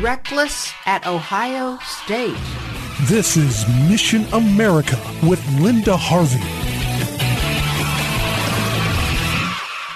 Reckless at Ohio State. This is Mission America with Linda Harvey.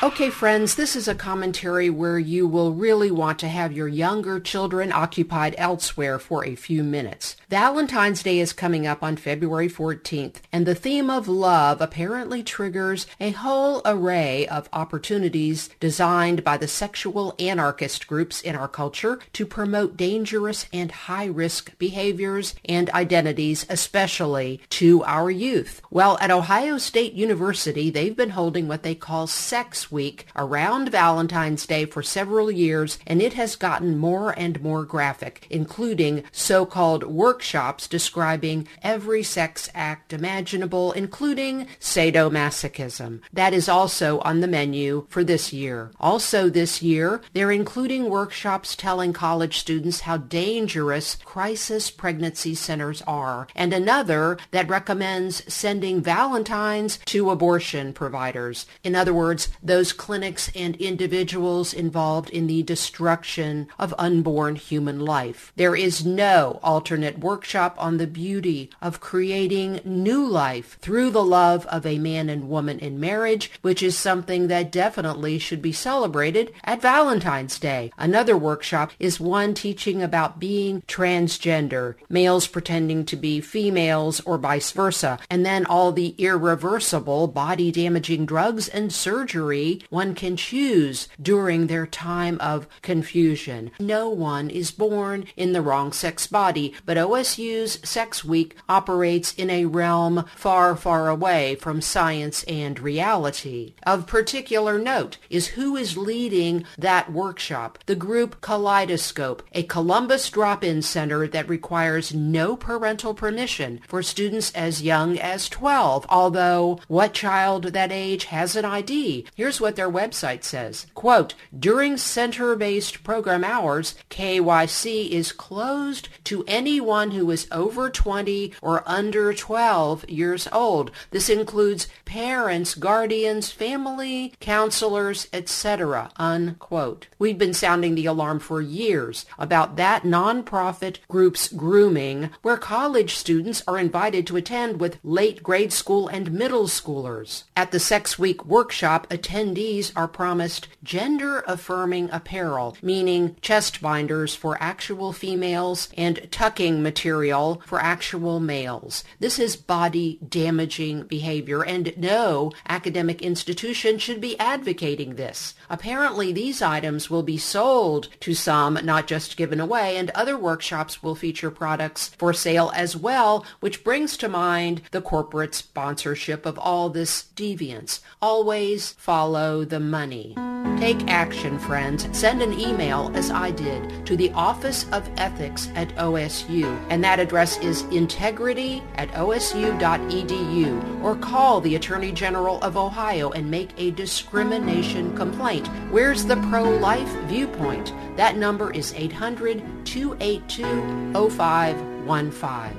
Okay, friends, this is a commentary where you will really want to have your younger children occupied elsewhere for a few minutes. Valentine's Day is coming up on February 14th, and the theme of love apparently triggers a whole array of opportunities designed by the sexual anarchist groups in our culture to promote dangerous and high-risk behaviors and identities, especially to our youth. Well, at Ohio State University, they've been holding what they call Sex Week around Valentine's Day for several years, and it has gotten more and more graphic, including so-called workshops describing every sex act imaginable, including sadomasochism. That is also on the menu for this year. Also this year, they're including workshops telling college students how dangerous crisis pregnancy centers are, and another that recommends sending Valentines to abortion providers. In other words, those clinics and individuals involved in the destruction of unborn human life. There is no alternate workshop on the beauty of creating new life through the love of a man and woman in marriage, which is something that definitely should be celebrated at Valentine's Day. Another workshop is one teaching about being transgender, males pretending to be females or vice versa, and then all the irreversible body damaging drugs and surgery one can choose during their time of confusion. No one is born in the wrong sex body, but OSU's Sex Week operates in a realm far, far away from science and reality. Of particular note is who is leading that workshop. The group Kaleidoscope, a Columbus drop-in center that requires no parental permission for students as young as 12, although what child that age has an ID? Here's what their website says. Quote, during center-based program hours, KYC is closed to anyone who is over 20 or under 12 years old. This includes parents, guardians, family, counselors, etc. Unquote. We've been sounding the alarm for years about that nonprofit group's grooming where college students are invited to attend with late grade school and middle schoolers. At the Sex Week workshop, attendees are promised gender-affirming apparel, meaning chest binders for actual females and tucking material for actual males. This is body-damaging behavior, and no academic institution should be advocating this. Apparently, these items will be sold to some, not just given away, and other workshops will feature products for sale as well, which brings to mind the corporate sponsorship of all this deviance. Always follow the money. Take action, friends. Send an email, as I did, to the Office of Ethics at OSU, and that address is integrity at osu.edu, or call the Attorney General of Ohio and make a discrimination complaint. Where's the pro-life viewpoint? That number is 800-282-0515.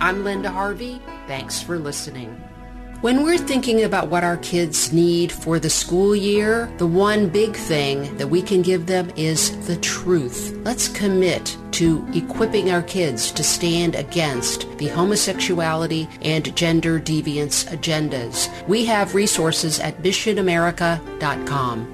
I'm Linda Harvey. Thanks for listening. When we're thinking about what our kids need for the school year, the one big thing that we can give them is the truth. Let's commit to equipping our kids to stand against the homosexuality and gender deviance agendas. We have resources at missionamerica.com.